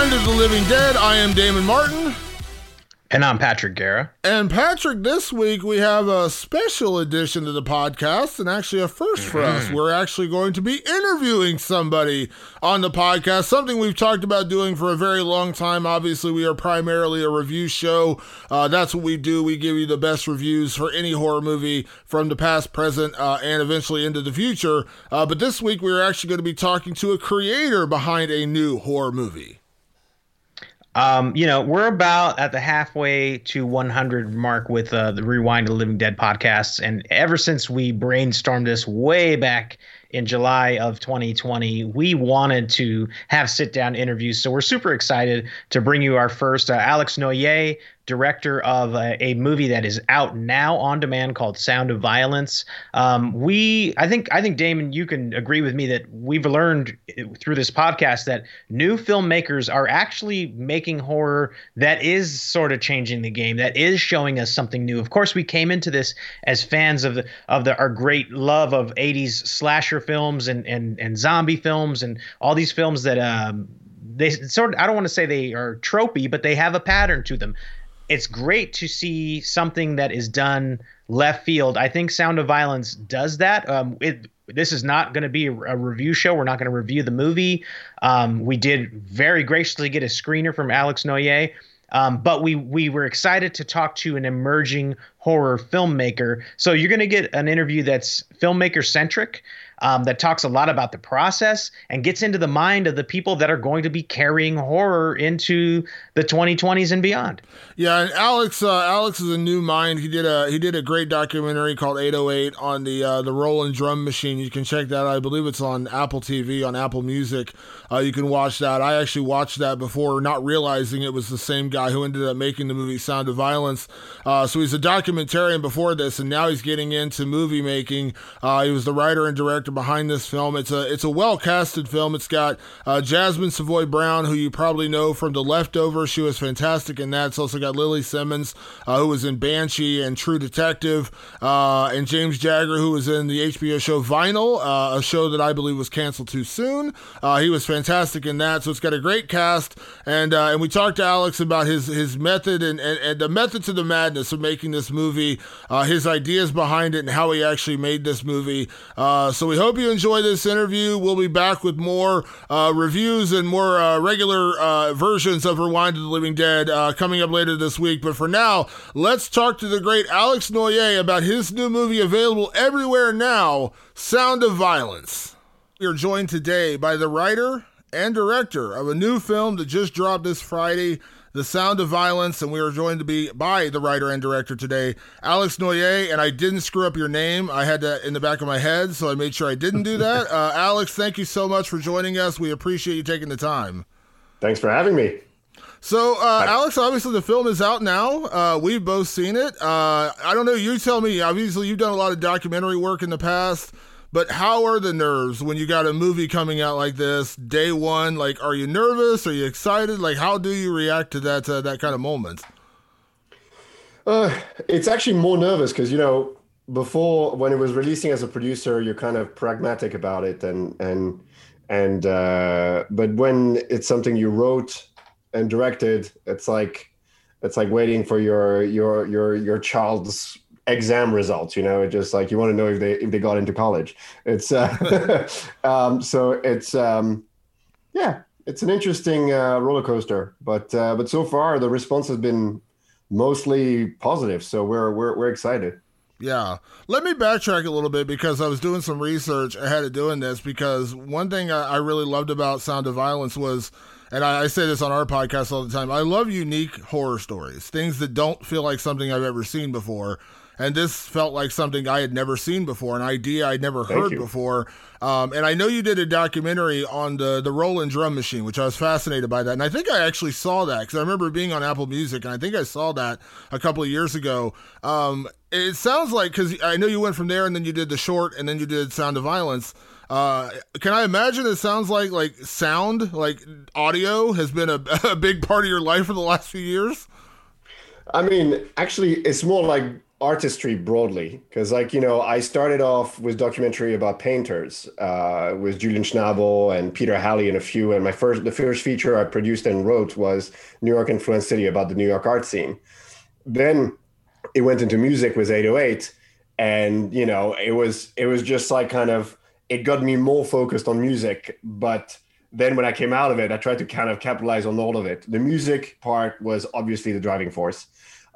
Of the Living Dead. I am Damon Martin. And I'm Patrick Guerra. And Patrick, this week we have a special edition to the podcast and actually a 1st for us. Mm-hmm. We're actually going to be interviewing somebody on the podcast, something we've talked about doing for a very long time. Obviously, we are primarily a review show. Uh, that's what we do. We give you the best reviews for any horror movie from the past, present, uh, and eventually into the future. Uh, but this week we're actually going to be talking to a creator behind a new horror movie. Um, you know, we're about at the halfway to 100 mark with uh, the Rewind the Living Dead podcasts, and ever since we brainstormed this way back in July of 2020, we wanted to have sit down interviews. So we're super excited to bring you our first. Uh, Alex Noyer director of a, a, movie that is out now on demand called Sound of Violence. Um, we, I think, I think Damon, you can agree with me that we've learned through this podcast that new filmmakers are actually making horror that is sort of changing the game, that is showing us something new. Of course, we came into this as fans of the of the our great love of '80s slasher films and and and zombie films and all these films that. Um, they sort of, I don't want to say they are tropey, but they have a pattern to them it's great to see something that is done left field. I think Sound of Violence does that. Um, it, this is not going to be a, a, review show. We're not going to review the movie. Um, we did very graciously get a screener from Alex Noyer. Um, but we we were excited to talk to an emerging horror filmmaker. So you're going to get an interview that's filmmaker centric um, that talks a lot about the process and gets into the mind of the people that are going to be carrying horror into the 2020s and beyond. Yeah, and Alex, uh, Alex is a new mind. He did a he did a great documentary called 808 on the uh, the Roland drum machine. You can check that. I believe it's on Apple TV on Apple Music. Uh, you can watch that. I actually watched that before, not realizing it was the same guy who ended up making the movie Sound of Violence. Uh, so he's a documentarian before this, and now he's getting into movie making. Uh, he was the writer and director director behind this film. It's a it's a well casted film. It's got uh, Jasmine Savoy Brown, who you probably know from The Leftover. She was fantastic in that. It's also got Lily Simmons, uh, who was in Banshee and True Detective, uh, and James Jagger, who was in the HBO show Vinyl, uh, a show that I believe was canceled too soon. Uh, he was fantastic in that. So it's got a great cast, and and we talked to Alex about his his method and, and, and the method to the madness of making this movie, his ideas behind it, and how he actually made this movie. so we hope you enjoy this interview. We'll be back with more uh, reviews and more uh, regular uh, versions of Rewind of the Living Dead uh, coming up later this week. But for now, let's talk to the great Alex Noyer about his new movie available everywhere now Sound of Violence. We are joined today by the writer and director of a new film that just dropped this Friday. The Sound of Violence, and we are joined to be by the writer and director today, Alex Noyer. And I didn't screw up your name. I had that in the back of my head, so I made sure I didn't do that. Uh, Alex, thank you so much for joining us. We appreciate you taking the time. Thanks for having me. So, uh, Alex, obviously the film is out now. Uh, we've both seen it. Uh, I don't know. You tell me. Obviously, you've done a lot of documentary work in the past. But how are the nerves when you got a movie coming out like this day one? Like, are you nervous? Are you excited? Like, how do you react to that uh, that kind of moment? Uh, it's actually more nervous because you know before when it was releasing as a producer, you're kind of pragmatic about it, and and and uh, but when it's something you wrote and directed, it's like it's like waiting for your your your your child's exam results you know it's just like you want to know if they if they got into college. It's uh um so it's um yeah it's an interesting uh, roller coaster but uh, but so far the response has been mostly positive so we're we're, we're excited. Yeah. Let me backtrack a little bit because I was doing some research ahead of doing this because one thing I, I really loved about Sound of Violence was, and I, I, say this on our podcast all the time, I love unique horror stories, things that don't feel like something I've ever seen before and this felt like something I had never seen before, an idea I'd never heard before. Um, and I know you did a documentary on the the Roland drum machine, which I was fascinated by that. And I think I actually saw that because I remember being on Apple Music, and I think I saw that a couple of years ago. Um, it sounds like because I know you went from there, and then you did the short, and then you did Sound of Violence. Uh, can I imagine it sounds like like sound, like audio, has been a, a big part of your life for the last few years? I mean, actually, it's more like artistry broadly because like you know i started off with documentary about painters uh, with julian schnabel and peter halley and a few and my first the first feature i produced and wrote was new york influence city about the new york art scene. Then it went into music with 808 and you know it was it was just like kind of it got me more focused on music but then when i came out of it i tried to kind of capitalize on all of it. The music part was obviously the driving force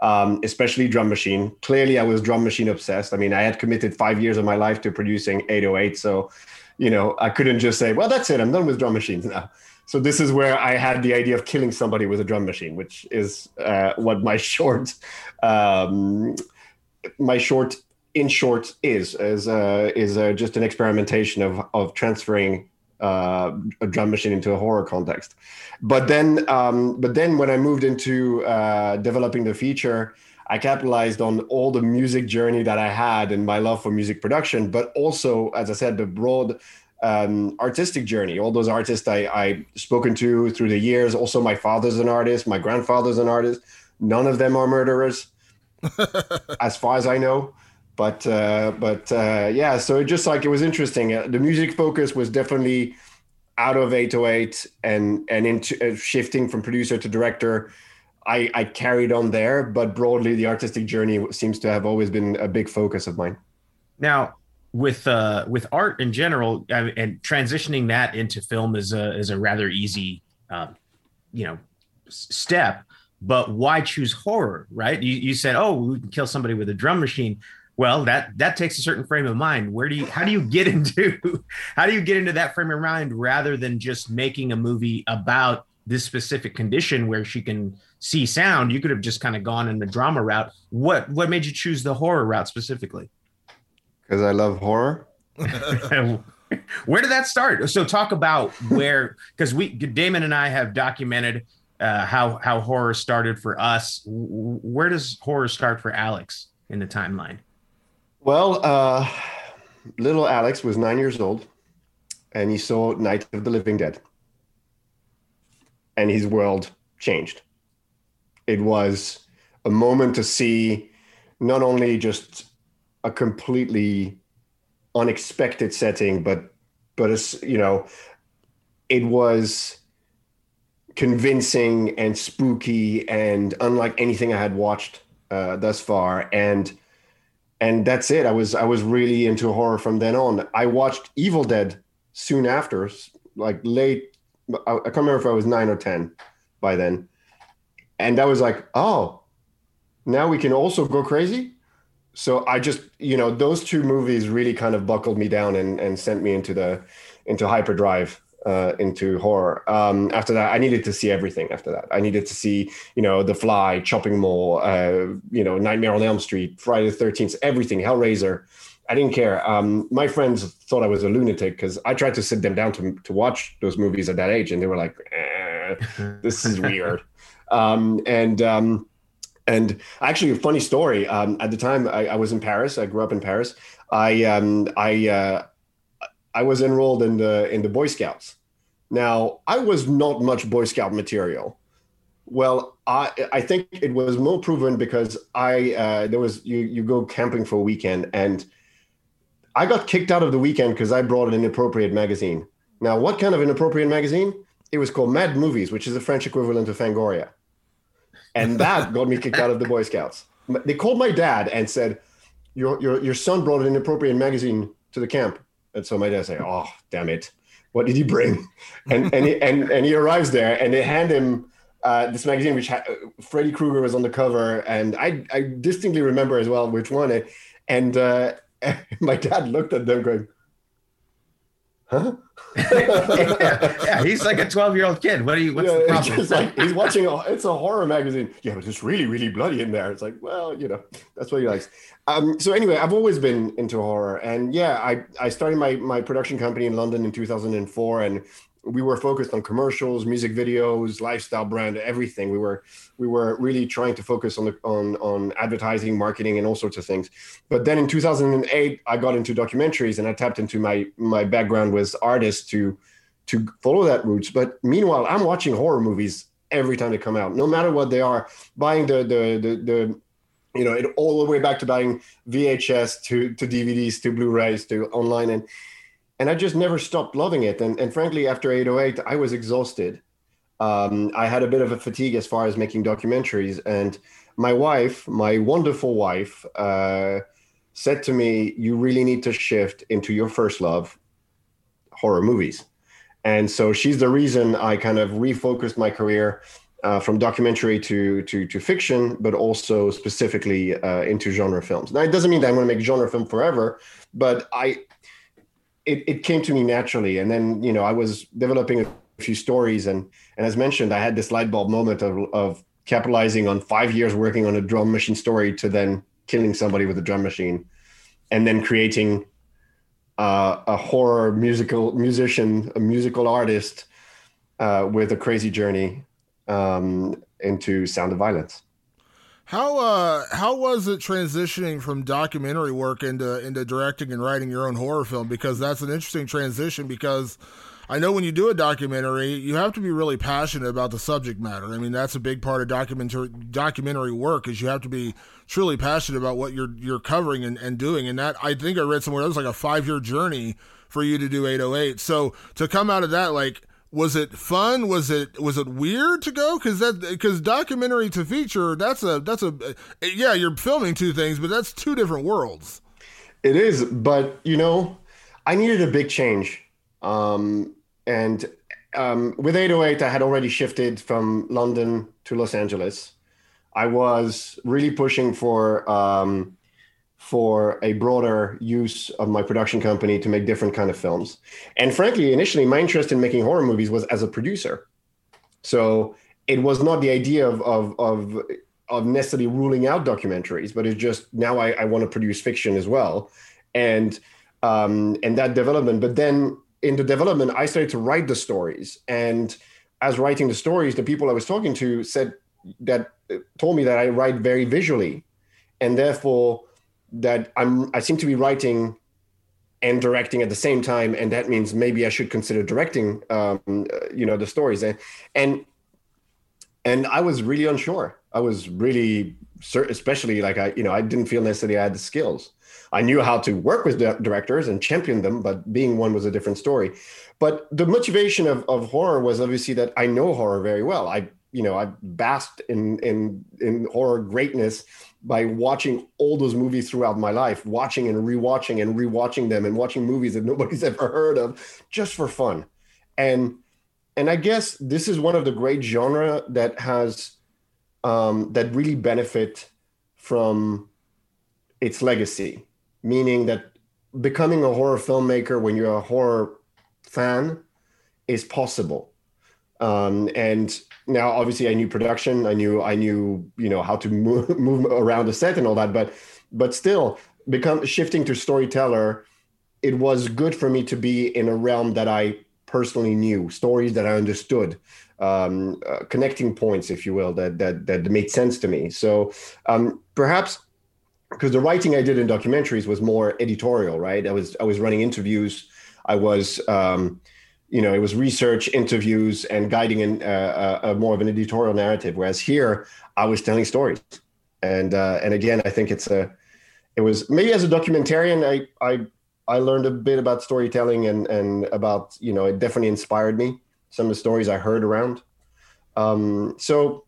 um, especially drum machine. Clearly, I was drum machine obsessed. I mean, I had committed five years of my life to producing 808. So, you know, I couldn't just say, well, that's it. I'm done with drum machines now. So this is where I had the idea of killing somebody with a drum machine, which is uh, what my short, um, my short in short is is uh, is uh, just an experimentation of of transferring uh, a drum machine into a horror context. But then, um, but then when I moved into uh, developing the feature, I capitalized on all the music journey that I had and my love for music production, but also, as I said, the broad um, artistic journey. All those artists I, I spoken to through the years. Also, my father's an artist. My grandfather's an artist. None of them are murderers, as far as I know but uh, but uh, yeah, so it just like it was interesting. Uh, the music focus was definitely out of 808 and and into uh, shifting from producer to director. I, I carried on there, but broadly, the artistic journey seems to have always been a big focus of mine. Now, with uh, with art in general, and transitioning that into film is a is a rather easy, um, you know, step. But why choose horror, right? You, you said, oh, we can kill somebody with a drum machine well that that takes a certain frame of mind. Where do you how do you get into how do you get into that frame of mind rather than just making a movie about this specific condition where she can see sound? You could have just kind of gone in the drama route. What what made you choose the horror route specifically? Because i love horror. Where did that start? So talk about where because we damon and i have documented uh, how how horror started for us. Where does horror start for alex in the timeline well, uh, little Alex was nine years old and he saw Night of the Living Dead. And his world changed. It was a moment to see not only just a completely unexpected setting, but but as you know, it was convincing and spooky and unlike anything I had watched uh, thus far. And and that's it. I was I was really into horror from then on. I watched Evil Dead soon after, like late. I, I can't remember if I was nine or ten by then, and I was like, oh, now we can also go crazy. So I just you know those two movies really kind of buckled me down and and sent me into the into hyperdrive uh, into horror. Um, after that, I needed to see everything. After that, I needed to see, you know, The Fly, Chopping Mall, uh, you know, Nightmare on Elm Street, Friday the Thirteenth, everything, Hellraiser. I didn't care. Um, my friends thought I was a lunatic because I tried to sit them down to to watch those movies at that age, and they were like, eh, "This is weird." um, and um, and actually, a funny story. Um, at the time, I, I, was in Paris. I grew up in Paris. I um, I uh, I was enrolled in the in the Boy Scouts. Now, I was not much Boy Scout material. Well, I I think it was more proven because I uh, there was you you go camping for a weekend and I got kicked out of the weekend because I brought an inappropriate magazine. Now, what kind of inappropriate magazine? It was called Mad Movies, which is the French equivalent of Fangoria, and that got me kicked out of the Boy Scouts. They called my dad and said, "Your your your son brought an inappropriate magazine to the camp." And so my dad said, "Oh, damn it! What did he bring?" And and he, and and he arrives there, and they hand him uh, this magazine, which had, uh, Freddy Krueger was on the cover, and I I distinctly remember as well which one. It, and uh, my dad looked at them, going, huh? Yeah, yeah, he's like a 12 year old kid. What are you, what's yeah, the problem? Like, he's watching, a, it's a horror magazine. Yeah, but it's really, really bloody in there. It's like, well, you know, that's what he likes. Um, so anyway, I've always been into horror and yeah, I, I started my, my production company in London in 2004 and we were focused on commercials, music videos, lifestyle brand, everything. We were we were really trying to focus on the on on advertising, marketing, and all sorts of things. But then in 2008, I got into documentaries, and I tapped into my my background with artists to to follow that route. But meanwhile, I'm watching horror movies every time they come out, no matter what they are. Buying the the the, the you know, it all the way back to buying VHS to to DVDs to Blu-rays to online, and and I just never stopped loving it. And and frankly, after 808, I was exhausted. Um, I had a bit of a fatigue as far as making documentaries, and my wife, my wonderful wife, uh, said to me, "You really need to shift into your first love, horror movies." And so she's the reason I kind of refocused my career uh, from documentary to to to fiction, but also specifically uh, into genre films. Now, it doesn't mean that I'm going to make genre film forever, but I it, it came to me naturally. And then you know I was developing a few stories, and and as mentioned, I had this light bulb moment of of capitalizing on five years working on a drum machine story to then killing somebody with a drum machine, and then creating uh, a horror musical musician, a musical artist uh, with a crazy journey um, into Sound of Violence. How uh how was it transitioning from documentary work into into directing and writing your own horror film? Because that's an interesting transition because I know when you do a documentary, you have to be really passionate about the subject matter. I mean, that's a big part of documentary documentary work is you have to be truly passionate about what you're you're covering and, and doing. And that I think I read somewhere that was like a five year journey for you to do 808. So to come out of that, like was it fun? Was it was it weird to go? Because that because documentary to feature that's a that's a yeah you're filming two things, but that's two different worlds. It is, but you know, I needed a big change. Um, and um, with 808, I had already shifted from London to Los Angeles. I was really pushing for um, for a broader use of my production company to make different kind of films. And frankly, initially, my interest in making horror movies was as a producer. So it was not the idea of of of, of necessarily ruling out documentaries, but it's just now I, I want to produce fiction as well, and um, and that development. But then in the development, I started to write the stories. And as writing the stories, the people I was talking to said that told me that I write very visually, and therefore that I'm I seem to be writing and directing at the same time, and that means maybe I should consider directing, um, uh, you know, the stories. And and and I was really unsure. I was really, especially like I, you know, I didn't feel necessarily I had the skills. I knew how to work with directors and champion them, but being one was a different story. But the motivation of, of horror was obviously that I know horror very well. I, you know, I basked in in in horror greatness by watching all those movies throughout my life, watching and rewatching and rewatching them and watching movies that nobody's ever heard of just for fun. And and I guess this is one of the great genre that has um, that really benefit from its legacy meaning that becoming a horror filmmaker when you're a horror fan is possible. Um, and now, obviously, I knew production. I knew I knew you know how to move, move around the set and all that. But but still, become shifting to storyteller. It was good for me to be in a realm that I personally knew, stories that I understood, um, uh, connecting points, if you will, that that that made sense to me. So um, perhaps because the writing I did in documentaries was more editorial, right? I was I was running interviews. I was, um, you know, it was research, interviews, and guiding in uh, a, a more of an editorial narrative. Whereas here, I was telling stories, and uh, and again, I think it's a, it was maybe as a documentarian, I I I learned a bit about storytelling and and about you know it definitely inspired me. Some of the stories I heard around. Um, so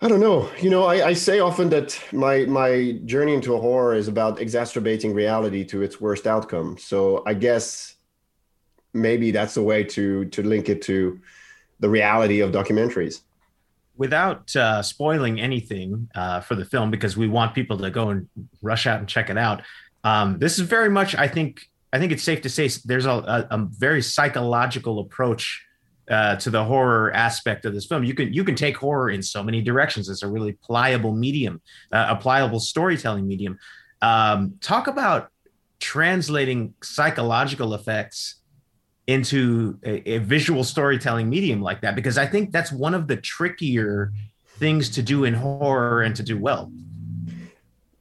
I don't know. You know, I, I, say often that my my journey into horror is about exacerbating reality to its worst outcome. So I guess maybe that's a way to to link it to the reality of documentaries. Without uh, spoiling anything uh, for the film, because we want people to go and rush out and check it out. Um, this is very much, I think, I think it's safe to say there's a, a, a very psychological approach uh, to the horror aspect of this film. You can you can take horror in so many directions. It's a really pliable medium, uh, a pliable storytelling medium. Um, talk about translating psychological effects into a, a, visual storytelling medium like that, because I think that's one of the trickier things to do in horror and to do well.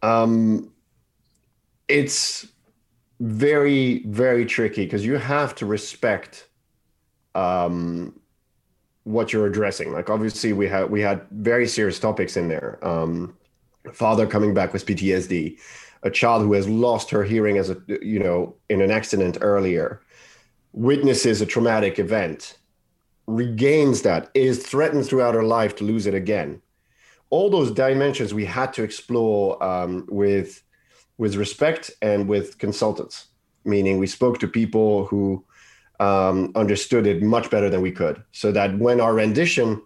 Um, it's very very tricky because you have to respect um, what you're addressing. Like obviously we had we had very serious topics in there. Um, father coming back with PTSD, a child who has lost her hearing as a you know in an accident earlier, witnesses a traumatic event, regains that, is threatened throughout her life to lose it again. All those dimensions we had to explore um, with with respect and with consultants, meaning we spoke to people who um, understood it much better than we could, so that when our rendition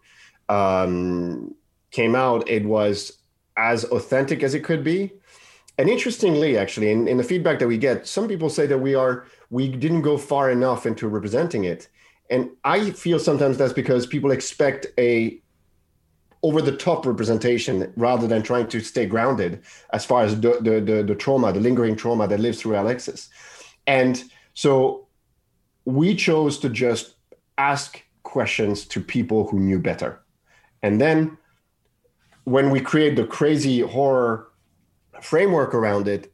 um, came out, it was as authentic as it could be. And interestingly, actually, in, in the feedback that we get, some people say that we are we didn't go far enough into representing it. And I feel sometimes that's because people expect a over the top representation rather than trying to stay grounded as far as the, the, the, the, trauma, the lingering trauma that lives through Alexis. And so we chose to just ask questions to people who knew better. And then when we create the crazy horror framework around it,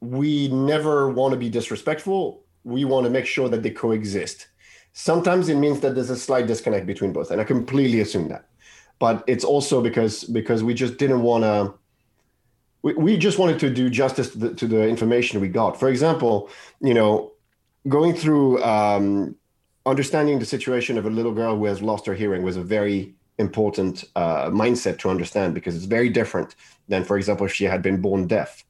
we never want to be disrespectful. We want to make sure that they coexist. Sometimes it means that there's a slight disconnect between both, and I completely assume that. But it's also because because we just didn't want to. We, we just wanted to do justice to the, to the information we got. For example, you know, going through um, understanding the situation of a little girl who has lost her hearing was a very important uh, mindset to understand because it's very different than, for example, if she had been born deaf.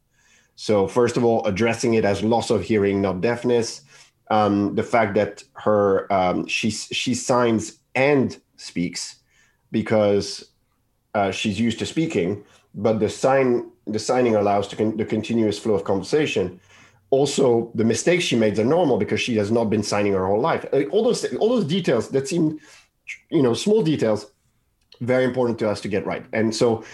So, first of all, addressing it as loss of hearing, not deafness. Um, the fact that her um, she she signs and speaks because uh, she's used to speaking, but the sign the signing allows con- the continuous flow of conversation. Also, the mistakes she made are normal because she has not been signing her whole life. All those all those details that seem, you know, small details very important to us to get right. And so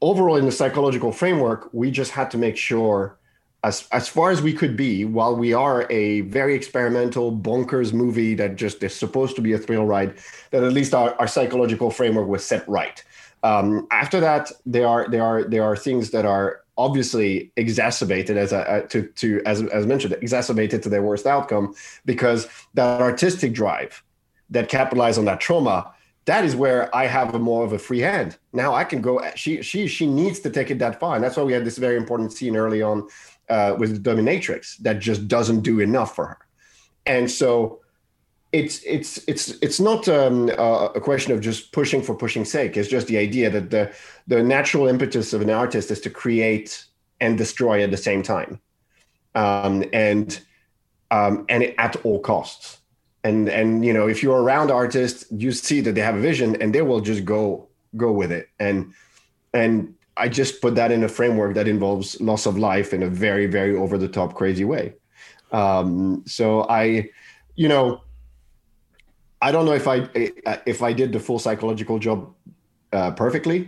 overall in the psychological framework, we just had to make sure as, as far as we could be, while we are a very experimental bonkers movie that just is supposed to be a thrill ride, that at least our, our psychological framework was set right. Um, after that, there are there are there are things that are obviously exacerbated as a, to to as as mentioned exacerbated to their worst outcome because that artistic drive that capitalize on that trauma that is where I have a more of a free hand. Now I can go. She she she needs to take it that far, and that's why we had this very important scene early on uh, with the dominatrix that just doesn't do enough for her. And so it's it's it's it's not um, a question of just pushing for pushing sake. It's just the idea that the the natural impetus of an artist is to create and destroy at the same time, um, and um, and at all costs. And and you know if you're around artists you see that they have a vision and they will just go go with it. And and i just put that in a framework that involves loss of life in a very very over the top crazy way. Um so i you know i don't know if i if i did the full psychological job uh, perfectly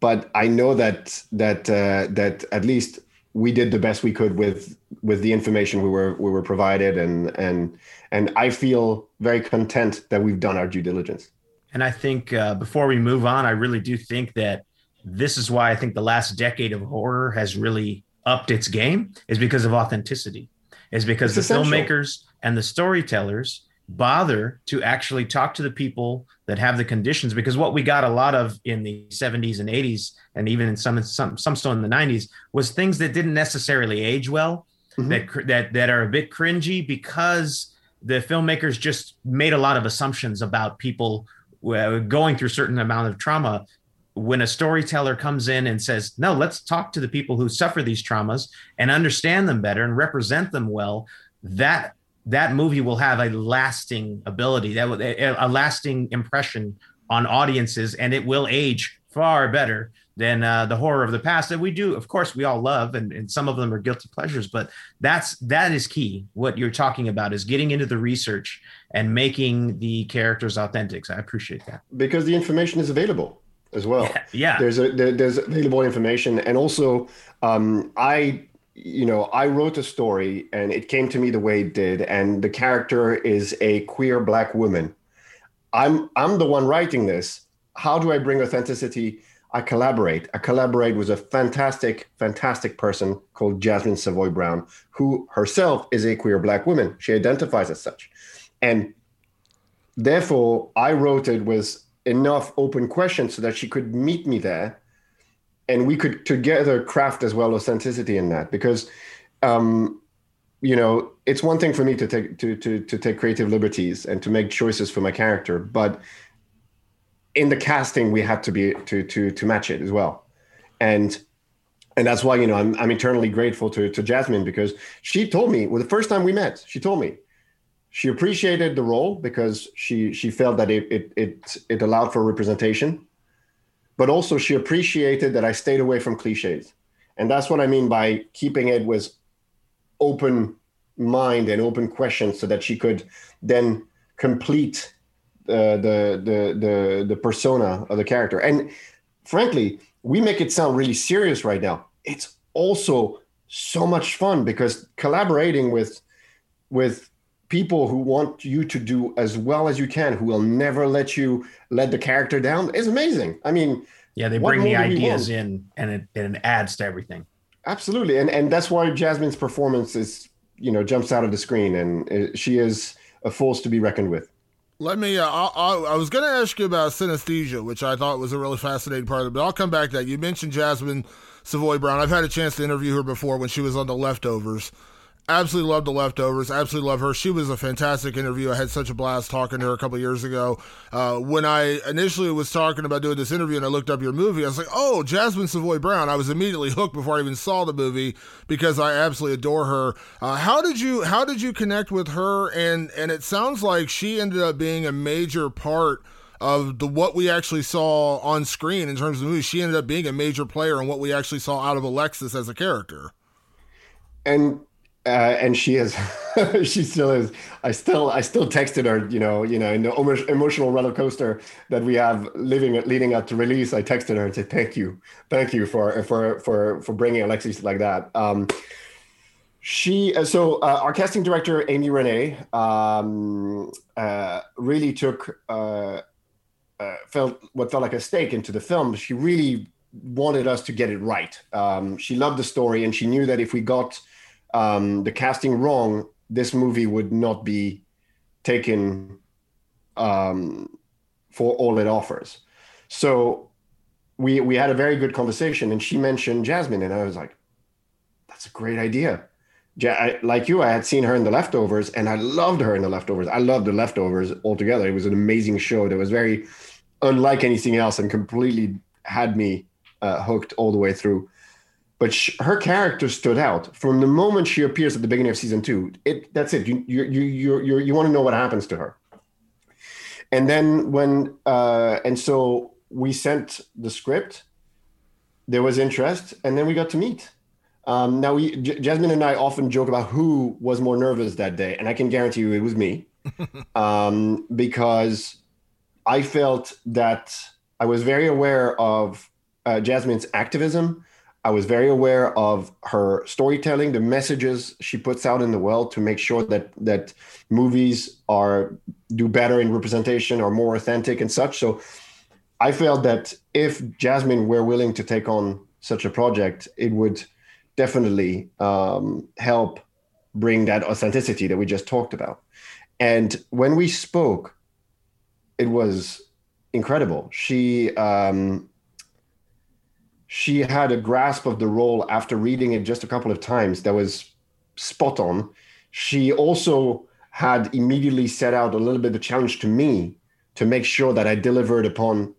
but i know that that uh, that at least we did the best we could with with the information we were we were provided and and and I feel very content that we've done our due diligence. And I think uh, before we move on, I really do think that this is why I think the last decade of horror has really upped its game is because of authenticity. Is because it's the essential. filmmakers and the storytellers bother to actually talk to the people that have the conditions because what we got a lot of in the 70s and 80s and even in some some some still in the 90s was things that didn't necessarily age well mm-hmm. that that that are a bit cringy because the filmmakers just made a lot of assumptions about people uh, going through certain amount of trauma when a storyteller comes in and says no let's talk to the people who suffer these traumas and understand them better and represent them well that that movie will have a lasting ability that a, a lasting impression on audiences and it will age far better than uh, the horror of the past that we do of course we all love and, and some of them are guilty pleasures but that's that is key. What you're talking about is getting into the research and making the characters authentic. So i appreciate that. Because the information is available as well. Yeah, yeah. there's a there, there's available information and also um, i you know i wrote a story and it came to me the way it did and the character is a queer black woman i'm i'm the one writing this how do i bring authenticity I collaborate. I collaborate with a fantastic, fantastic person called Jasmine Savoy Brown, who herself is a queer black woman. She identifies as such. And therefore, I wrote it with enough open questions so that she could meet me there and we could together craft as well authenticity in that because um, you know it's one thing for me to take to, to to take creative liberties and to make choices for my character but in the casting we had to be to to to match it as well. And and that's why you know i'm, I'm eternally grateful to, to jasmine because she told me well the first time we met she told me. She appreciated the role because she she felt that it it it, it allowed for representation but also she appreciated that i stayed away from cliches and that's what i mean by keeping it with open mind and open questions so that she could then complete uh, the the the the persona of the character. And frankly, we make it sound really serious right now. It's also so much fun because collaborating with with people who want you to do as well as you can, who will never let you let the character down, is amazing. I mean, yeah, they bring the ideas in, and it, it adds to everything. Absolutely, and and that's why Jasmine's performance is you know jumps out of the screen, and uh, she is a force to be reckoned with. Let me. Uh, I, I, I was going to ask you about synesthesia, which I thought was a really fascinating part of it, but I'll come back to that. You mentioned Jasmine Savoy Brown. I've had a chance to interview her before when she was on The Leftovers, absolutely love the leftovers. Absolutely love her. She was a fantastic interview. I had such a blast talking to her a couple years ago. Uh, when i initially was talking about doing this interview and i looked up your movie i was like oh jasmine savoy brown. I was immediately hooked before i even saw the movie because i absolutely adore her. Uh, how did you how did you connect with her? And and it sounds like she ended up being a major part of the what we actually saw on screen in terms of the movie. She ended up being a major player in what we actually saw out of alexis as a character. And uh, and she is she still is. I still i still texted her you know you know in the emotional roller coaster that we have living leading up to release i texted her and said thank you. Thank you for for for for bringing alexis like that. Um she uh, so uh, our casting director amy renee um uh really took uh, uh felt what felt like a stake into the film. She really wanted us to get it right. Um she loved the story and she knew that if we got um, the casting wrong, this movie would not be taken um, for all it offers. So we we had a very good conversation, and she mentioned Jasmine, and I was like, "That's a great idea." Ja- I, like you, I had seen her in The Leftovers, and I loved her in The Leftovers. I loved The Leftovers altogether. It was an amazing show that was very unlike anything else, and completely had me uh, hooked all the way through but she, her character stood out from the moment she appears at the beginning of season two. It that's it. You you you you you, you want to know what happens to her. And then when uh, and so we sent the script. There was interest, and then we got to meet. Um, now we J- Jasmine and I often joke about who was more nervous that day, and I can guarantee you it was me, um, because I felt that I was very aware of uh, Jasmine's activism I was very aware of her storytelling, the messages she puts out in the world to make sure that that movies are do better in representation or more authentic and such. So I felt that if Jasmine were willing to take on such a project, it would definitely um, help bring that authenticity that we just talked about. And when we spoke, it was incredible. She um, she had a grasp of the role after reading it just a couple of times that was spot on. She also had immediately set out a little bit of a challenge to me to make sure that I delivered upon,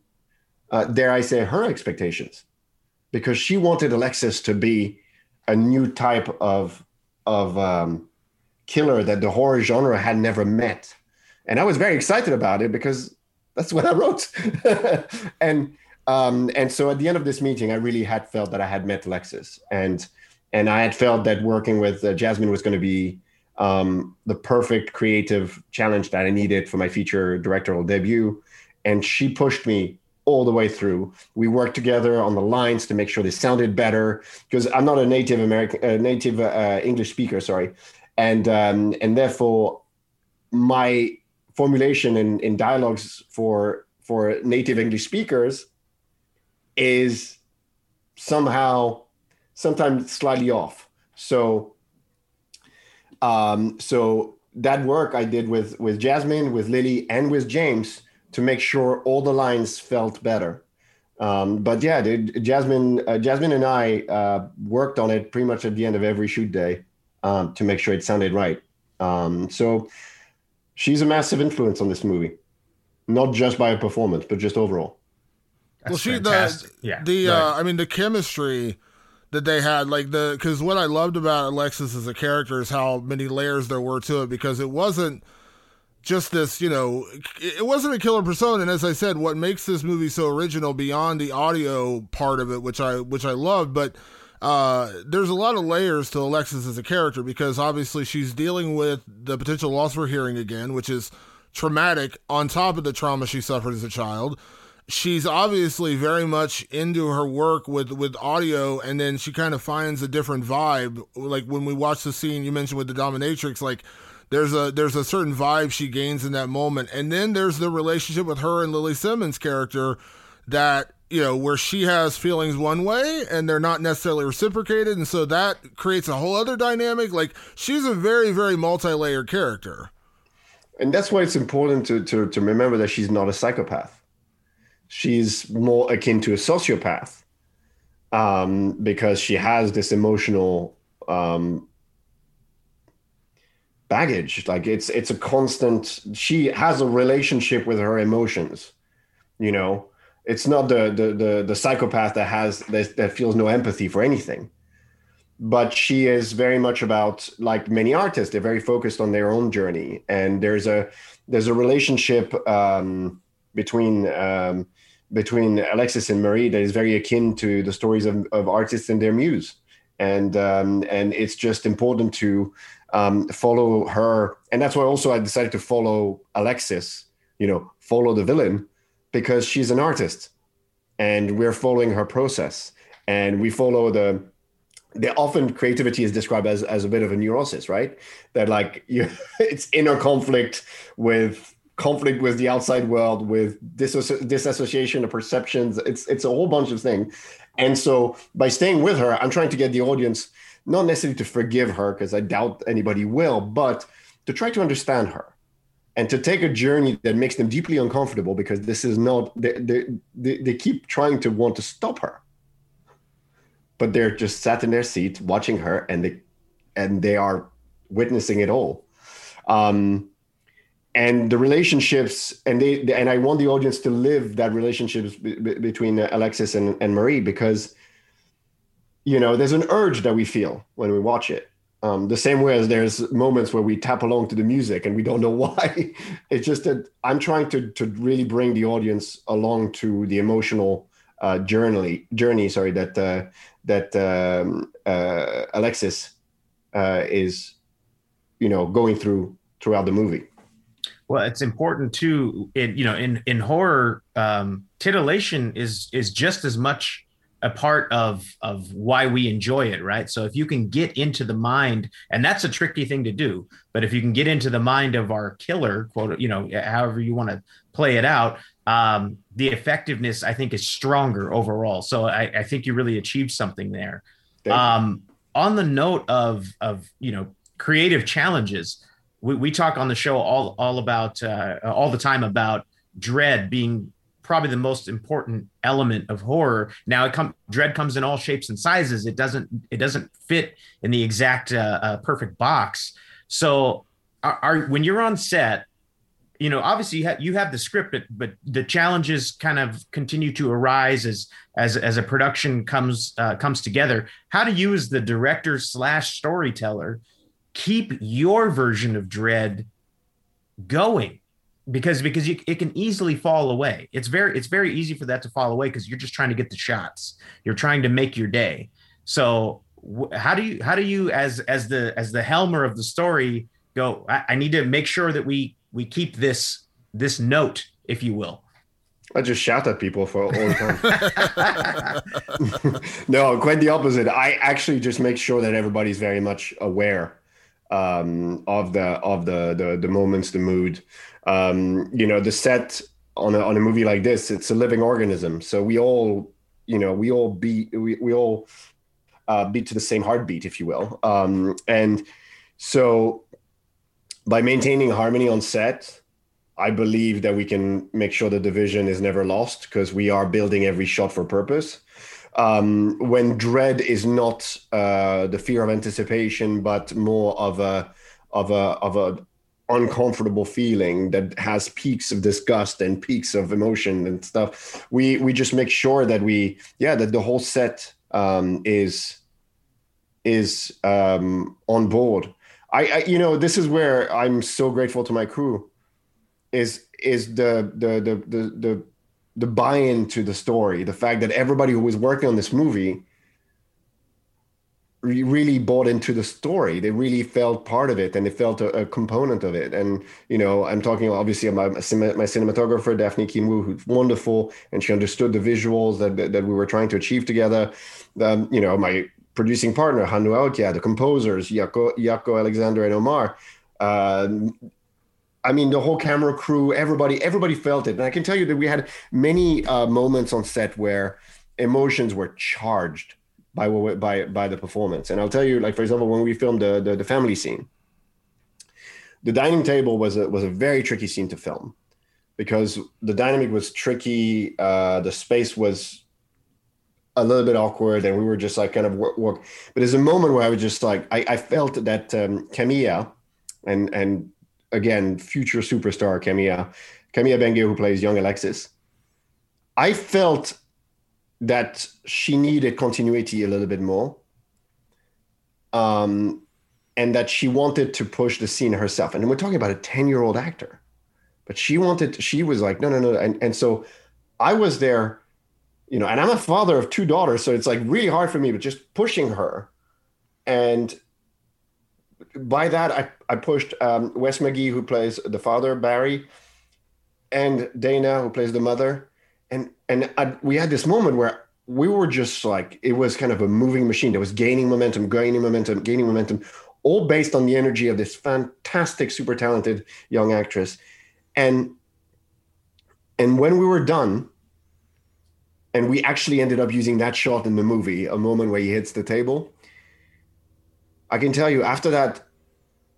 uh, dare I say, her expectations, because she wanted Alexis to be a new type of of um, killer that the horror genre had never met, and I was very excited about it because that's what I wrote, and um, and so at the end of this meeting, I really had felt that I had met Alexis, and and I had felt that working with uh, Jasmine was going to be um, the perfect creative challenge that I needed for my feature directorial debut. And she pushed me all the way through. We worked together on the lines to make sure they sounded better because I'm not a native American, uh, native uh, English speaker, sorry, and um, and therefore my formulation in, in dialogues for for native English speakers is somehow sometimes slightly off. So um, so that work I did with with Jasmine, with Lily, and with James to make sure all the lines felt better Um, but yeah, Jasmine, uh, Jasmine and I uh, worked on it pretty much at the end of every shoot day um, to make sure it sounded right. Um, so she's a massive influence on this movie, not just by her performance, but just overall. That's well, she fantastic. the yeah, the uh, I mean the chemistry that they had, like the because what I loved about Alexis as a character is how many layers there were to it because it wasn't just this, you know, it wasn't a killer persona. And as I said, what makes this movie so original beyond the audio part of it, which I which I love, but uh, there's a lot of layers to Alexis as a character because obviously she's dealing with the potential loss of her hearing again, which is traumatic on top of the trauma she suffered as a child. She's obviously very much into her work with, with audio, and then she kind of finds a different vibe. Like when we watch the scene you mentioned with the dominatrix, like there's a there's a certain vibe she gains in that moment, and then there's the relationship with her and Lily Simmons' character that you know where she has feelings one way and they're not necessarily reciprocated, and so that creates a whole other dynamic. Like she's a very very multi-layered character, and that's why it's important to to to remember that she's not a psychopath. She's more akin to a sociopath um, because she has this emotional um, baggage. Like it's it's a constant she has a relationship with her emotions you know? It's not the the the, the psychopath that has that, that feels no empathy for anything. But she is very much about like many artists they're very focused on their own journey. And there's a there's a relationship um, between um, between alexis and marie that is very akin to the stories of, of artists and their muse and um, and it's just important to um, follow her, and that's why also I decided to follow Alexis. You know, follow the villain because she's an artist, and we're following her process, and we follow the. The often creativity is described as, as a bit of a neurosis, right? That like you, it's inner conflict with conflict with the outside world, with disso- disassociation of perceptions. It's it's a whole bunch of things, and so by staying with her, I'm trying to get the audience not necessarily to forgive her because I doubt anybody will, but to try to understand her and to take a journey that makes them deeply uncomfortable because this is not they, they, they, they keep trying to want to stop her but they're just sat in their seat watching her and they and they are witnessing it all um, and the relationships and they and i want the audience to live that relationships b- between alexis and, and marie because you know, there's an urge that we feel when we watch it. Um, the same way as there's moments where we tap along to the music and we don't know why. it's just that I'm trying to to really bring the audience along to the emotional uh, journey journey. Sorry that uh, that um, uh, Alexis uh, is, you know, going through throughout the movie. Well, it's important too. In you know, in in horror, um, titillation is is just as much a part of of why we enjoy it right? So if you can get into the mind and that's a tricky thing to do but if you can get into the mind of our killer quote you know however you want to play it out um, the effectiveness i think is stronger overall. So i, I think you really achieved something there. Um, on the note of of you know creative challenges we, we talk on the show all all about uh, all the time about dread being probably the most important element of horror. Now, it come dread comes in all shapes and sizes. It doesn't it doesn't fit in the exact uh, uh, perfect box. So, are, are, when you're on set, you know, obviously you, ha- you have the script, but, but the challenges kind of continue to arise as as as a production comes uh, comes together. How do you, as the director slash storyteller, keep your version of dread going? because because you, it can easily fall away. It's very it's very easy for that to fall away because you're just trying to get the shots. You're trying to make your day. So wh- how do you how do you as as the as the helmer of the story go? I, I need to make sure that we we keep this this note, if you will. I just shout at people for all the time. no, quite the opposite. I actually just make sure that everybody's very much aware um, of the of the, the the moments, the mood. Um, you know the set on a, on a movie like this it's a living organism. So we all you know we all beat we, we all uh, beat to the same heartbeat if you will. Um, and so by maintaining harmony on set I believe that we can make sure the division is never lost because we are building every shot for purpose. Um, when dread is not uh, the fear of anticipation, but more of a of a of a uncomfortable feeling that has peaks of disgust and peaks of emotion and stuff. We we just make sure that we yeah that the whole set um, is is um, on board. I, I you know this is where I'm so grateful to my crew is is the the the the the, the buy-in to the story the fact that everybody who was working on this movie really bought into the story. They really felt part of it and they felt a, a component of it. And you know i'm talking obviously about my, my cinematographer daphne Qin Wu, who's wonderful and she understood the visuals that, that, that we were trying to achieve together. Um, you know my producing partner Hannu Aukia, the composers Jaakko, Jaakko alexander and omar uh, I mean, the whole camera crew, everybody, everybody felt it. And I can tell you that we had many uh, moments on set where emotions were charged by by by the performance. And I'll tell you, like for example, when we filmed the the, the family scene, the dining table was a was a very tricky scene to film because the dynamic was tricky. Uh, the space was a little bit awkward, and we were just like kind of work. work. But there's a moment where I was just like, I, I felt that um, Kamia and and again, future superstar Kamia, Kamia Benge, who plays young Alexis. I felt that she needed continuity a little bit more. Um, and that she wanted to push the scene herself. And we're talking about a 10 year old actor, but she wanted, she was like, no, no, no. And, and so I was there, you know, and I'm a father of two daughters. So it's like really hard for me, but just pushing her. And by that, I, I pushed um, Wes McGee, who plays the father, Barry, and Dana, who plays the mother. And, and I, we had this moment where we were just like, it was kind of a moving machine that was gaining momentum, gaining momentum, gaining momentum, all based on the energy of this fantastic, super talented young actress. And, and when we were done, and we actually ended up using that shot in the movie, a moment where he hits the table I can tell you after that,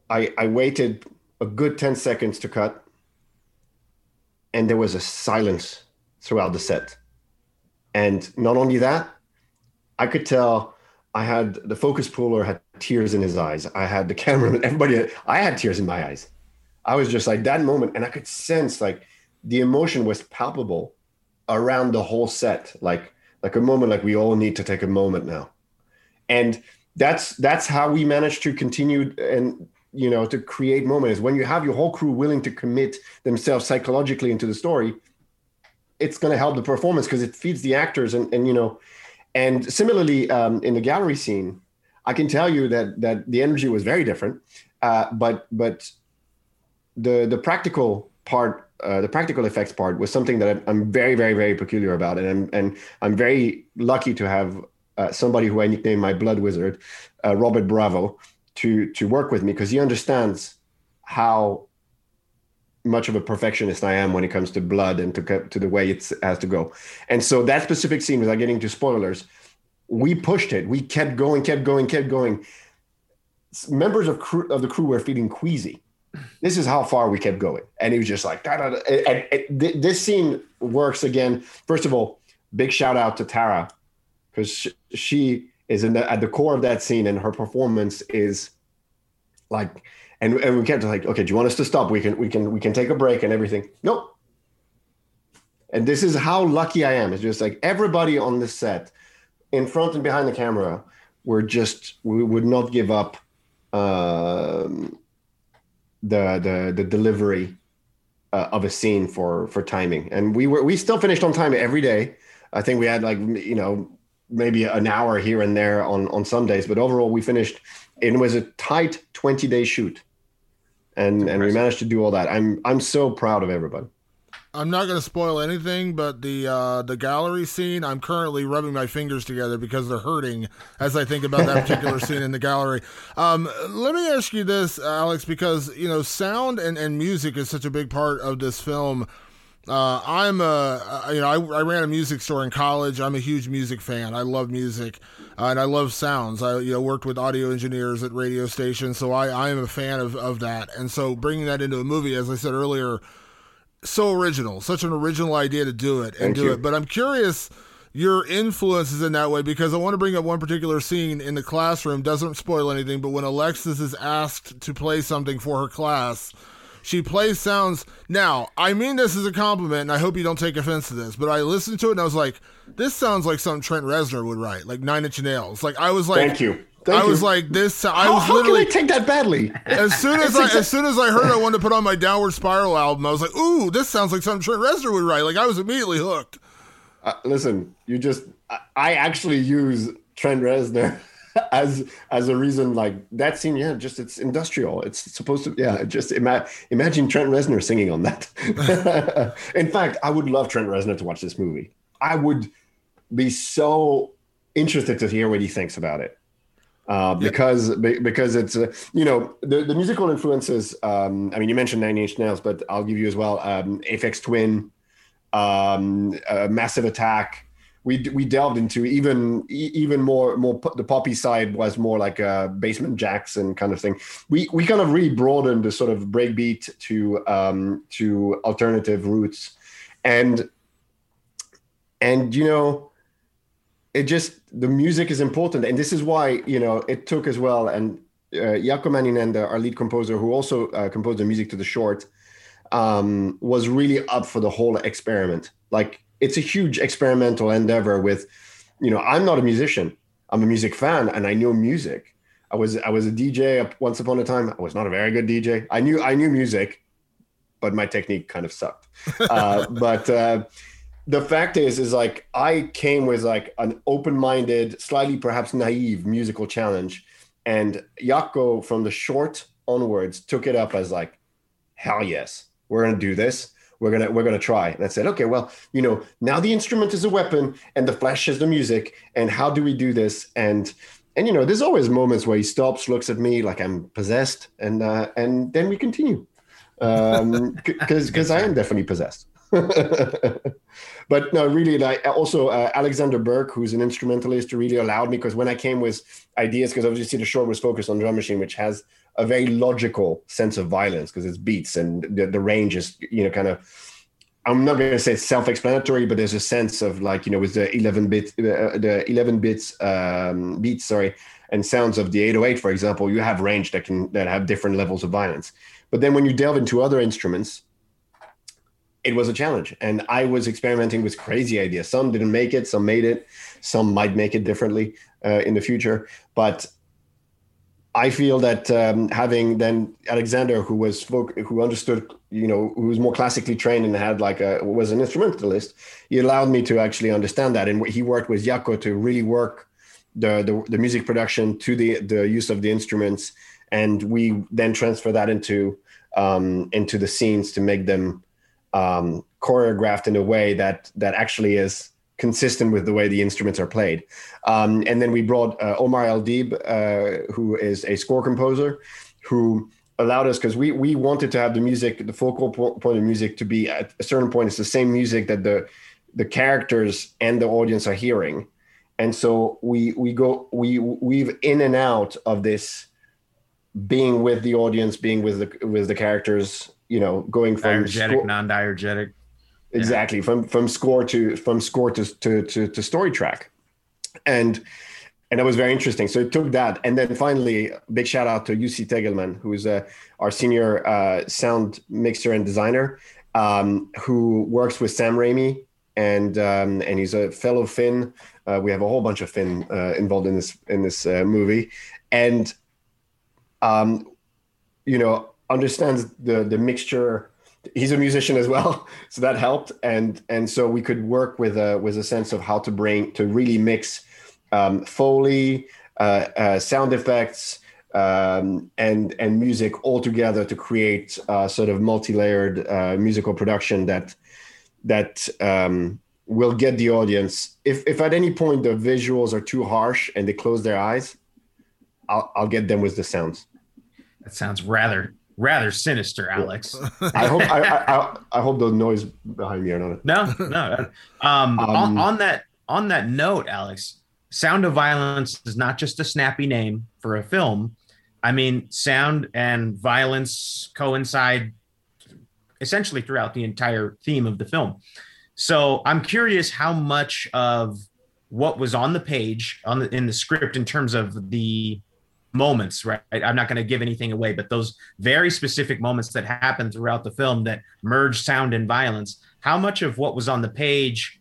I, I waited a good 10 seconds to cut, and there was a silence throughout the set. And not only that, I could tell I had the focus puller had tears in his eyes. I had the cameraman, everybody, I had tears in my eyes. I was just like that moment, and I could sense like the emotion was palpable around the whole set, like like a moment like we all need to take a moment now. And that's that's how we manage to continue and you know to create moments when you have your whole crew willing to commit themselves psychologically into the story it's going to help the performance because it feeds the actors and and you know and similarly um, in the gallery scene i can tell you that that the energy was very different uh, but but the the practical part uh, the practical effects part was something that I'm, I'm very very very peculiar about and I'm, and I'm very lucky to have uh, somebody who I nicknamed my blood wizard, uh, Robert Bravo, to to work with me because he understands how much of a perfectionist I am when it comes to blood and to to the way it has to go. And so that specific scene, without getting to spoilers, we pushed it. We kept going, kept going, kept going. Members of crew of the crew were feeling queasy. This is how far we kept going, and it was just like da, da, da. And, and, and this scene works again. First of all, big shout out to Tara because she, is in the, at the core of that scene, and her performance is like, and and we can't like, okay, do you want us to stop? We can we can we can take a break and everything. Nope. And this is how lucky I am. It's just like everybody on the set, in front and behind the camera, were just we would not give up um, the the the delivery uh, of a scene for for timing, and we were we still finished on time every day. I think we had like you know maybe an hour here and there on on some days, but overall we finished. It was a tight twenty day shoot, and and we managed to do all that. I'm I'm so proud of everybody. I'm not going to spoil anything, but the uh, the gallery scene, I'm currently rubbing my fingers together because they're hurting as I think about that particular scene in the gallery. Um, let me ask you this, Alex, because you know sound and, and music is such a big part of this film. Uh, I'm a, you know, I, I, ran a music store in college. I'm a huge music fan. I love music, uh, and I love sounds. I, you know, worked with audio engineers at radio stations, so I, I am a fan of, of that. And so bringing that into a movie, as I said earlier, so original, such an original idea to do it and Thank do you. it. But I'm curious your influences in that way because I want to bring up one particular scene in the classroom. Doesn't spoil anything, but when Alexis is asked to play something for her class, she plays sounds. Now, I mean this as a compliment, and I hope you don't take offense to this, but I listened to it and I was like, this sounds like something Trent Reznor would write, like Nine Inch Nails. Like I was like, Thank you. Thank I was you. like, this. I how, was how can literally I take that badly? as soon as I as soon as I heard I wanted to put on my Downward Spiral album, I was like, "Ooh, this sounds like something Trent Reznor would write." Like I was immediately hooked. Uh, listen, you just I- I actually use Trent Reznor as as a reason like that scene. Yeah, just it's industrial. It's supposed to. Yeah, just ima- imagine Trent Reznor singing on that. In fact, I would love Trent Reznor to watch this movie. I would be so interested to hear what he thinks about it. Uh, because be- because it's uh, you know the, the musical influences. Um, I mean, you mentioned Nine Inch Nails, but I'll give you as well. Um, Aphex Twin, um, uh, Massive Attack. We we delved into even even more more the poppy side was more like a Basement Jaxx kind of thing. We we kind of really broadened the sort of breakbeat to um, to alternative roots, and and you know it just the music is important. And this is why you know it took as well and uh, Jaakko Manninen, our lead composer who also uh, composed the music to the short um, was really up for the whole experiment. Like it's a huge experimental endeavor with you know i'm not a musician. I'm a music fan and i know music. I was i was a dj once upon a time. I was not a very good dj i knew i knew music but my technique kind of sucked. Uh, but uh, the fact is is like i came with like an open-minded slightly perhaps naive musical challenge and Jaakko from the short onwards took it up as like hell yes we're gonna do this we're gonna we're gonna try. And i said okay well you know now the instrument is a weapon and the flesh is the music and how do we do this? And and you know there's always moments where he stops looks at me like i'm possessed and uh and then we continue. Um because because i am definitely possessed. But no really like also uh, alexander burke who's an instrumentalist really allowed me because when i came with ideas because obviously the short was focused on drum machine which has a very logical sense of violence because it's beats and the, the range is you know kind of i'm not going to say it's self-explanatory but there's a sense of like you know with the 11 bit uh, the 11 bits um, beats sorry and sounds of the 808 for example you have range that can that have different levels of violence. But then when you delve into other instruments it was a challenge. And i was experimenting with crazy ideas. Some didn't make it some made it some might make it differently uh, in the future. But I feel that um, having then Alexander, who was who understood, you know, who was more classically trained and had like a was an instrumentalist, he allowed me to actually understand that, and he worked with Jaakko to really work the, the the music production to the the use of the instruments, and we then transfer that into um, into the scenes to make them um, choreographed in a way that that actually is consistent with the way the instruments are played. Um, and then we brought uh, Omar Al Deeb, uh, who is a score composer, who allowed us because we we wanted to have the music, the focal point of music, to be at a certain point. It's the same music that the the characters and the audience are hearing, and so we we go we weave in and out of this being with the audience, being with the with the characters. You know, going from diegetic, non-diegetic exactly. Yeah. from from score to from score to, to to to story track. And and that was very interesting. So it took that. And then finally big shout out to Jussi Tegelman who's uh, our senior uh, sound mixer and designer um, who works with Sam Raimi. And um, and he's a fellow Finn. Uh, we have a whole bunch of Finn uh, involved in this in this uh, movie. And um you know understands the the mixture he's a musician as well so that helped. And and so we could work with a with a sense of how to bring to really mix um, foley uh, uh, sound effects um, and and music all together to create a sort of multi-layered uh, musical production that that um, will get the audience. If if at any point the visuals are too harsh and they close their eyes i'll, I'll get them with the sounds. That sounds rather rather sinister, Alex. I hope I, I, I, hope the noise behind me are not. No, no. Um, um, on, on, that on that note, Alex, Sound of Violence is not just a snappy name for a film. I mean, sound and violence coincide essentially throughout the entire theme of the film. So I'm curious how much of what was on the page on the in the script in terms of the moments, right? I'm not going to give anything away, but those very specific moments that happen throughout the film that merge sound and violence, how much of what was on the page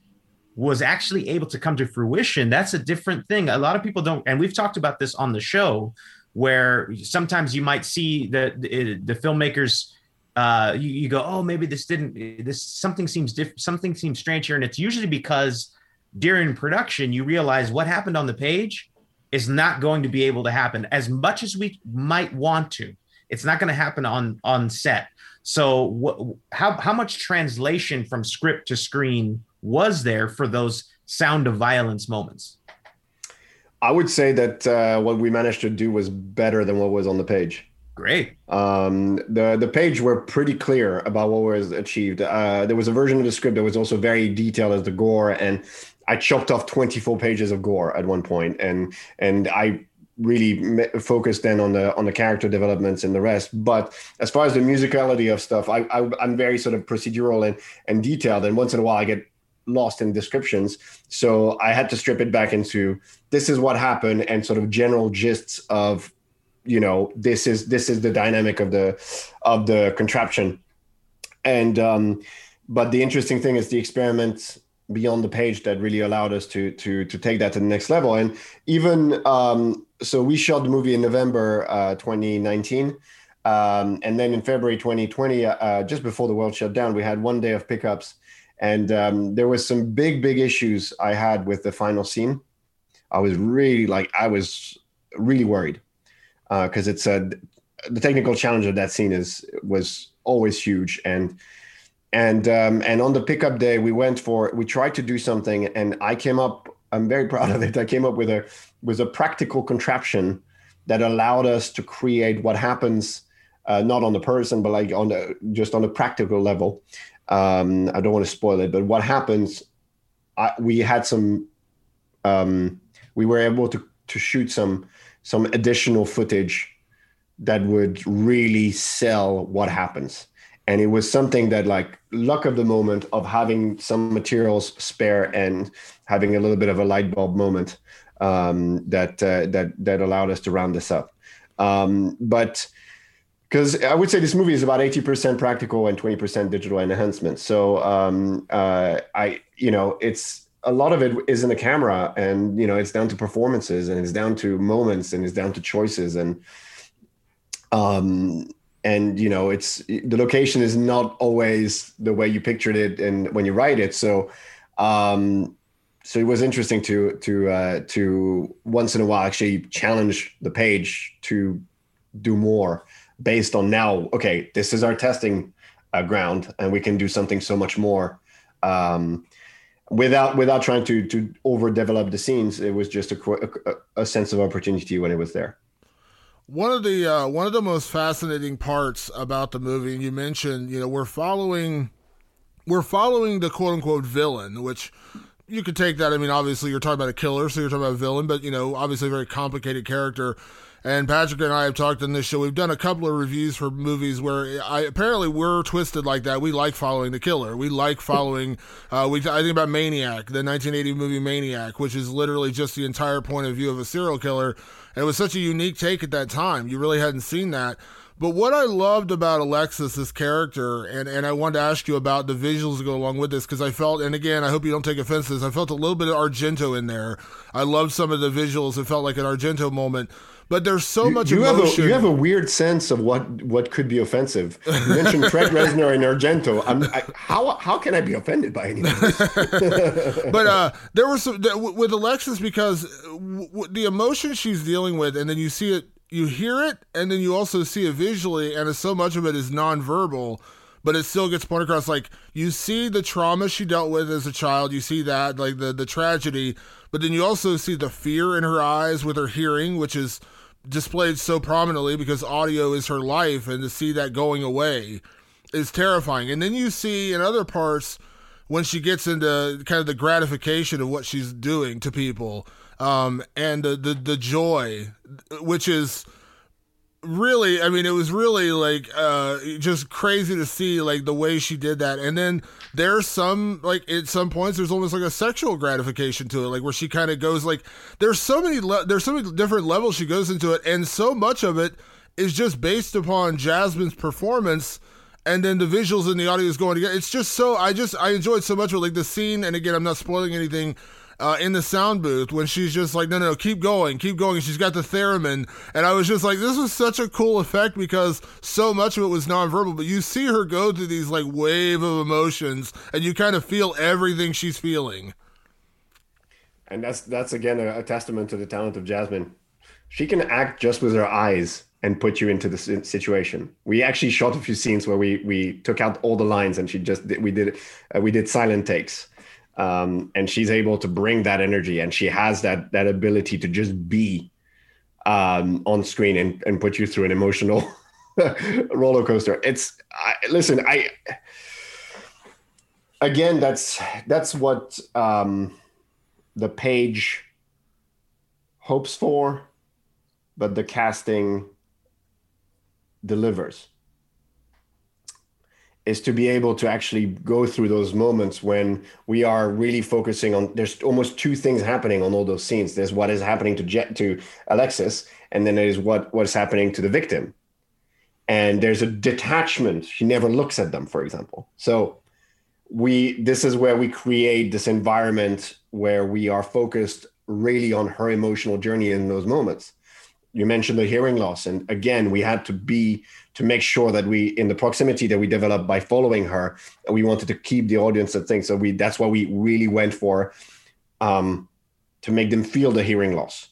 was actually able to come to fruition? That's a different thing. A lot of people don't, and we've talked about this on the show, where sometimes you might see the the, the filmmakers. Uh, you, you go, oh, maybe this didn't. This something seems different. Something seems strange here, and it's usually because during production you realize what happened on the page is not going to be able to happen as much as we might want to. It's not going to happen on on set. So, what, how how much translation from script to screen was there for those sound of violence moments? I would say that uh, what we managed to do was better than what was on the page. Great. Um, the the page were pretty clear about what was achieved. Uh, there was a version of the script that was also very detailed as the gore, and I chopped off 24 pages of gore at one point, and and I really focused then on the on the character developments and the rest. But as far as the musicality of stuff, I, I am very sort of procedural and and detailed, and once in a while I get lost in descriptions. So I had to strip it back into this is what happened and sort of general gists of you know this is this is the dynamic of the of the contraption and um but the interesting thing is the experiment beyond the page that really allowed us to to to take that to the next level. And even um so we shot the movie in november uh 2019 um, and then in February 2020, uh, just before the world shut down, we had one day of pickups, and um, there was some big, big issues I had with the final scene. I was really like, I was really worried because uh, it's a the technical challenge of that scene is was always huge. And and um, and on the pickup day we went for we tried to do something and I came up I'm very proud of it I came up with a with a practical contraption that allowed us to create what happens uh, not on the person but like on the just on a practical level. Um, I don't want to spoil it but what happens I, we had some um, we were able to to shoot some some additional footage that would really sell what happens and it was something that like luck of the moment of having some materials spare and having a little bit of a light bulb moment um, that uh, that that allowed us to round this up um, but because I would say this movie is about 80% practical and 20% digital enhancement. So um, uh, I, you know, it's a lot of it is in the camera and you know it's down to performances and it's down to moments and it's down to choices and um and you know it's the location is not always the way you pictured it and when you write it. So um so it was interesting to to uh to once in a while actually challenge the page to do more based on now okay this is our testing uh, ground and we can do something so much more um without without trying to to overdevelop the scenes. It was just a, a, a sense of opportunity when it was there one of the uh, one of the most fascinating parts about the movie and you mentioned you know we're following we're following the quote unquote villain which you could take that i mean obviously you're talking about a killer so you're talking about a villain but you know obviously a very complicated character and Patrick and I have talked on this show. We've done a couple of reviews for movies where I apparently we're twisted like that. We like following the killer. We like following. Uh, we I think about Maniac, the 1980 movie Maniac, which is literally just the entire point of view of a serial killer. And it was such a unique take at that time. You really hadn't seen that. But what I loved about Alexis, this character, and, and I wanted to ask you about the visuals that go along with this, because I felt, and again, I hope you don't take offense to this, I felt a little bit of Argento in there. I loved some of the visuals. It felt like an Argento moment but there's so you, much you emotion. Have a, you have a weird sense of what what could be offensive. You mentioned Trent Reznor and Argento. I'm, I, how how can I be offended by anything? but uh, there was some with Alexis because w- the emotion she's dealing with, and then you see it, you hear it, and then you also see it visually, and so much of it is nonverbal. But it still gets pointed across. Like you see the trauma she dealt with as a child, you see that, like the the tragedy, but then you also see the fear in her eyes with her hearing, which is displayed so prominently because audio is her life, and to see that going away is terrifying. And then you see in other parts when she gets into kind of the gratification of what she's doing to people, um, and the, the the joy, which is really i mean it was really like uh just crazy to see like the way she did that. And then there's some like at some points there's almost like a sexual gratification to it like where she kind of goes like there's so many le- there's so many different levels she goes into it and so much of it is just based upon jasmine's performance and then the visuals and the audio is going together. It's just so i just i enjoyed so much with like the scene and again i'm not spoiling anything uh, in the sound booth when she's just like, no, no, no, keep going, keep going. She's got the theremin. And I was just like, this was such a cool effect because so much of it was nonverbal, but you see her go through these like wave of emotions and you kind of feel everything she's feeling. And that's, that's again a, a testament to the talent of Jasmine. She can act just with her eyes and put you into the situation. We actually shot a few scenes where we we took out all the lines and she just we did uh, we did silent takes um, and she's able to bring that energy and she has that that ability to just be um, on screen and, and put you through an emotional roller coaster. It's I, listen i again that's that's what um, the page hopes for but the casting delivers is to be able to actually go through those moments when we are really focusing on there's almost two things happening on all those scenes. There's what is happening to jet to alexis and then there's what what's happening to the victim. And there's a detachment. She never looks at them for example. So we this is where we create this environment where we are focused really on her emotional journey in those moments you mentioned the hearing loss. And again we had to be to make sure that we in the proximity that we developed by following her we wanted to keep the audience at things. So we that's what we really went for um, to make them feel the hearing loss.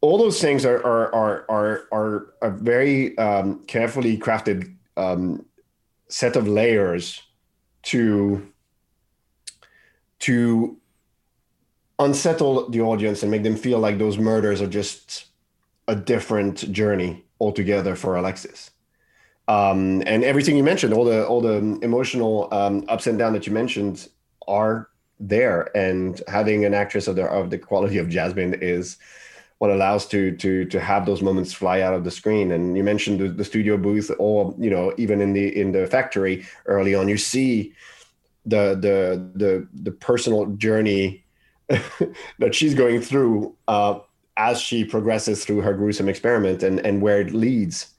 All those things are are are are, are a very um, carefully crafted um, set of layers to to unsettle the audience and make them feel like those murders are just a different journey altogether for Alexis. Um, and everything you mentioned, all the all the emotional um, ups and downs that you mentioned are there. And having an actress of the of the quality of Jasmine is what allows to to to have those moments fly out of the screen. And you mentioned the, the studio booth, or you know, even in the in the factory early on, you see the the the the personal journey that she's going through uh, as she progresses through her gruesome experiment and and where it leads.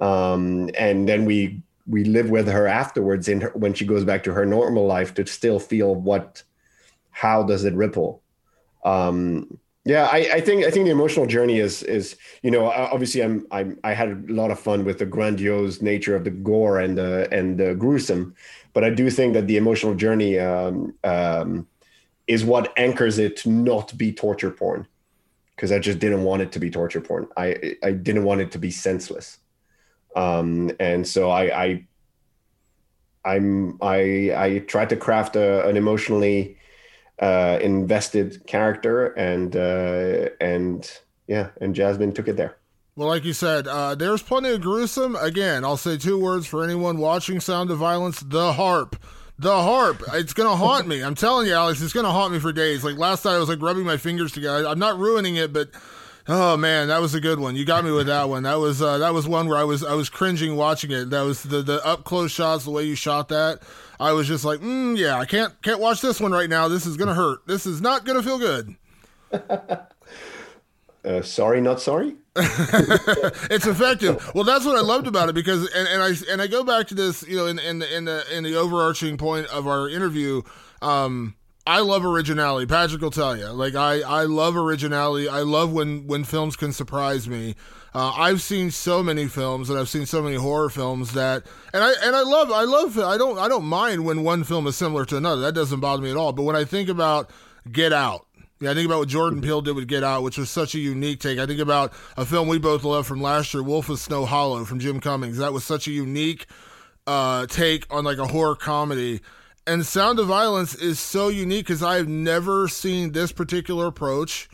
Um, and then we we live with her afterwards in her, when she goes back to her normal life to still feel what how does it ripple? Um, yeah I, I think i think the emotional journey is is you know obviously i'm, I'm i had a lot of fun with the grandiose nature of the gore and the and the gruesome but i do think that the emotional journey um, um, is what anchors it to not be torture porn because I just didn't want it to be torture porn. I I didn't want it to be senseless. Um, and so I, I I'm I I tried to craft a, an emotionally uh, invested character and uh, and yeah, and Jasmine took it there. Well, like you said, uh, there's plenty of gruesome. Again, I'll say two words for anyone watching Sound of Violence: the harp. The harp. It's gonna haunt me. I'm telling you, Alex. It's gonna haunt me for days. Like last night, I was like rubbing my fingers together. I'm not ruining it, but oh man, that was a good one. You got me with that one. That was uh, that was one where I was I was cringing watching it. That was the the up close shots, the way you shot that. I was just like, mm, yeah, I can't can't watch this one right now. This is gonna hurt. This is not gonna feel good. uh, sorry, not sorry. it's effective. Well, that's what I loved about it because, and, and I and I go back to this, you know, in in the in the in the overarching point of our interview. Um, I love originality. Patrick will tell you. Like I, I love originality. I love when when films can surprise me. Uh, I've seen so many films and I've seen so many horror films that, and I and I love I love I don't I don't mind when one film is similar to another. That doesn't bother me at all. But when I think about Get Out, yeah, I think about what Jordan Peele did with Get Out, which was such a unique take. I think about a film we both love from last year, Wolf of Snow Hollow from Jim Cummings. That was such a unique uh, take on like a horror comedy. And Sound of Violence is so unique because I've never seen this particular approach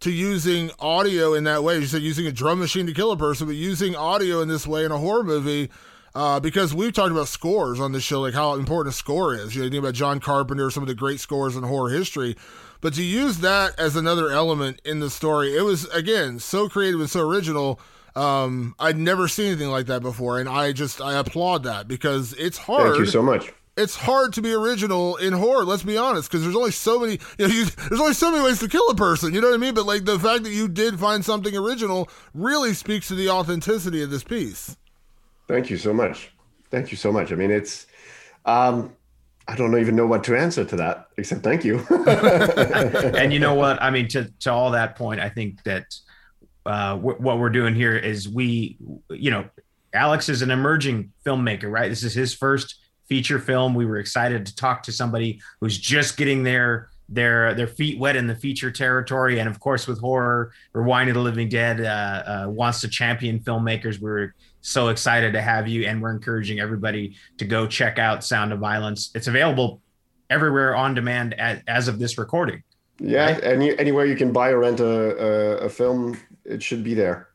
to using audio in that way. You said using a drum machine to kill a person, but using audio in this way in a horror movie. Uh, because we've talked about scores on this show, like how important a score is. You know, you think about John Carpenter, some of the great scores in horror history. but to use that as another element in the story, it was again so creative and so original. Um, I'd never seen anything like that before, and I just I applaud that because it's hard. Thank you so much it's hard to be original in horror. Let's be honest, because there's only so many. You know, you, there's only so many ways to kill a person. You know what I mean? But like the fact that you did find something original really speaks to the authenticity of this piece. Thank you so much. Thank you so much. I mean, it's. Um, I don't even know what to answer to that except thank you. and you know what? I mean, to to all that point, I think that uh, what we're doing here is we, you know, Alex is an emerging filmmaker, right? This is his first feature film. We were excited to talk to somebody who's just getting their their their feet wet in the feature territory, and of course with horror, Rewind of the Living Dead uh, uh, wants to champion filmmakers. We're so excited to have you, and we're encouraging everybody to go check out Sound of Violence. It's available everywhere on demand as, as of this recording. Yeah, right? any anywhere you can buy or rent a, a, a film, it should be there.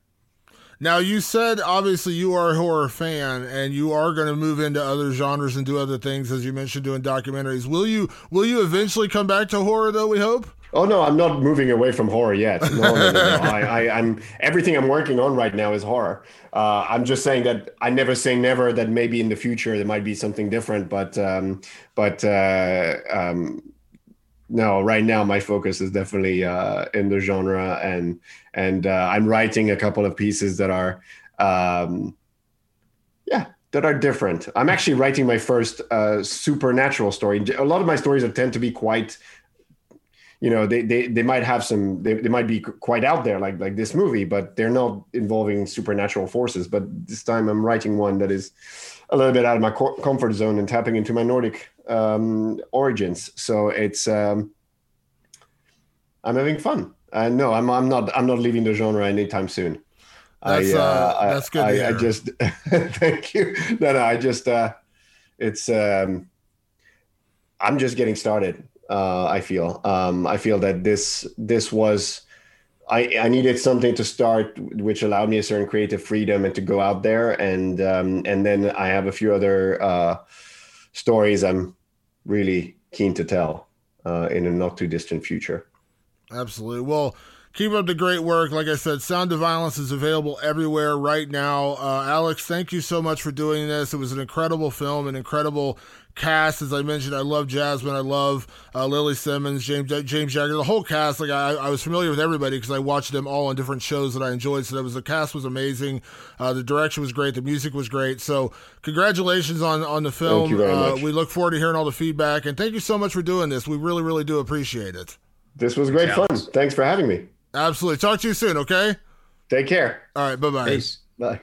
Now, you said obviously you are a horror fan and you are going to move into other genres and do other things, as you mentioned, doing documentaries. Will you? Will you eventually come back to horror, though? We hope. Oh no, I'm not moving away from horror yet. No, no, no, no. I, am everything I'm working on right now is horror. Uh, I'm just saying that I never say never. That maybe in the future there might be something different, but um, but uh, um, no, right now my focus is definitely uh, in the genre, and and uh, I'm writing a couple of pieces that are, um, yeah, that are different. I'm actually writing my first uh, supernatural story. A lot of my stories tend to be quite, you know, they they, they might have some, they, they might be quite out there, like like this movie, but they're not involving supernatural forces. But this time I'm writing one that is a little bit out of my comfort zone and tapping into my Nordic um, origins. So it's um, I'm having fun. Uh, no, I'm I'm not I'm not leaving the genre anytime soon. That's, I, uh, uh, that's good. I, I, just thank you. No, no, I just uh, it's um, I'm just getting started. Uh, I feel um, I feel that this this was I, I needed something to start which allowed me a certain creative freedom and to go out there and um, and then I have a few other uh, stories I'm really keen to tell uh, in a not too distant future. Absolutely. Well, keep up the great work. Like I said, Sound of Violence is available everywhere right now. Uh, Alex, thank you so much for doing this. It was an incredible film, an incredible cast. As I mentioned, I love Jasmine. I love uh, Lili Simmons, James James Jagger, the whole cast. Like I, I was familiar with everybody because I watched them all on different shows that I enjoyed. So that was the cast was amazing. Uh, the direction was great. The music was great. So congratulations on on the film. Thank you very uh. We look forward to hearing all the feedback and thank you so much for doing this. We really really do appreciate it. This was great fun. Thanks for having me. Absolutely. Talk to you soon. Okay. Take care. All right. Bye bye. Peace. Bye.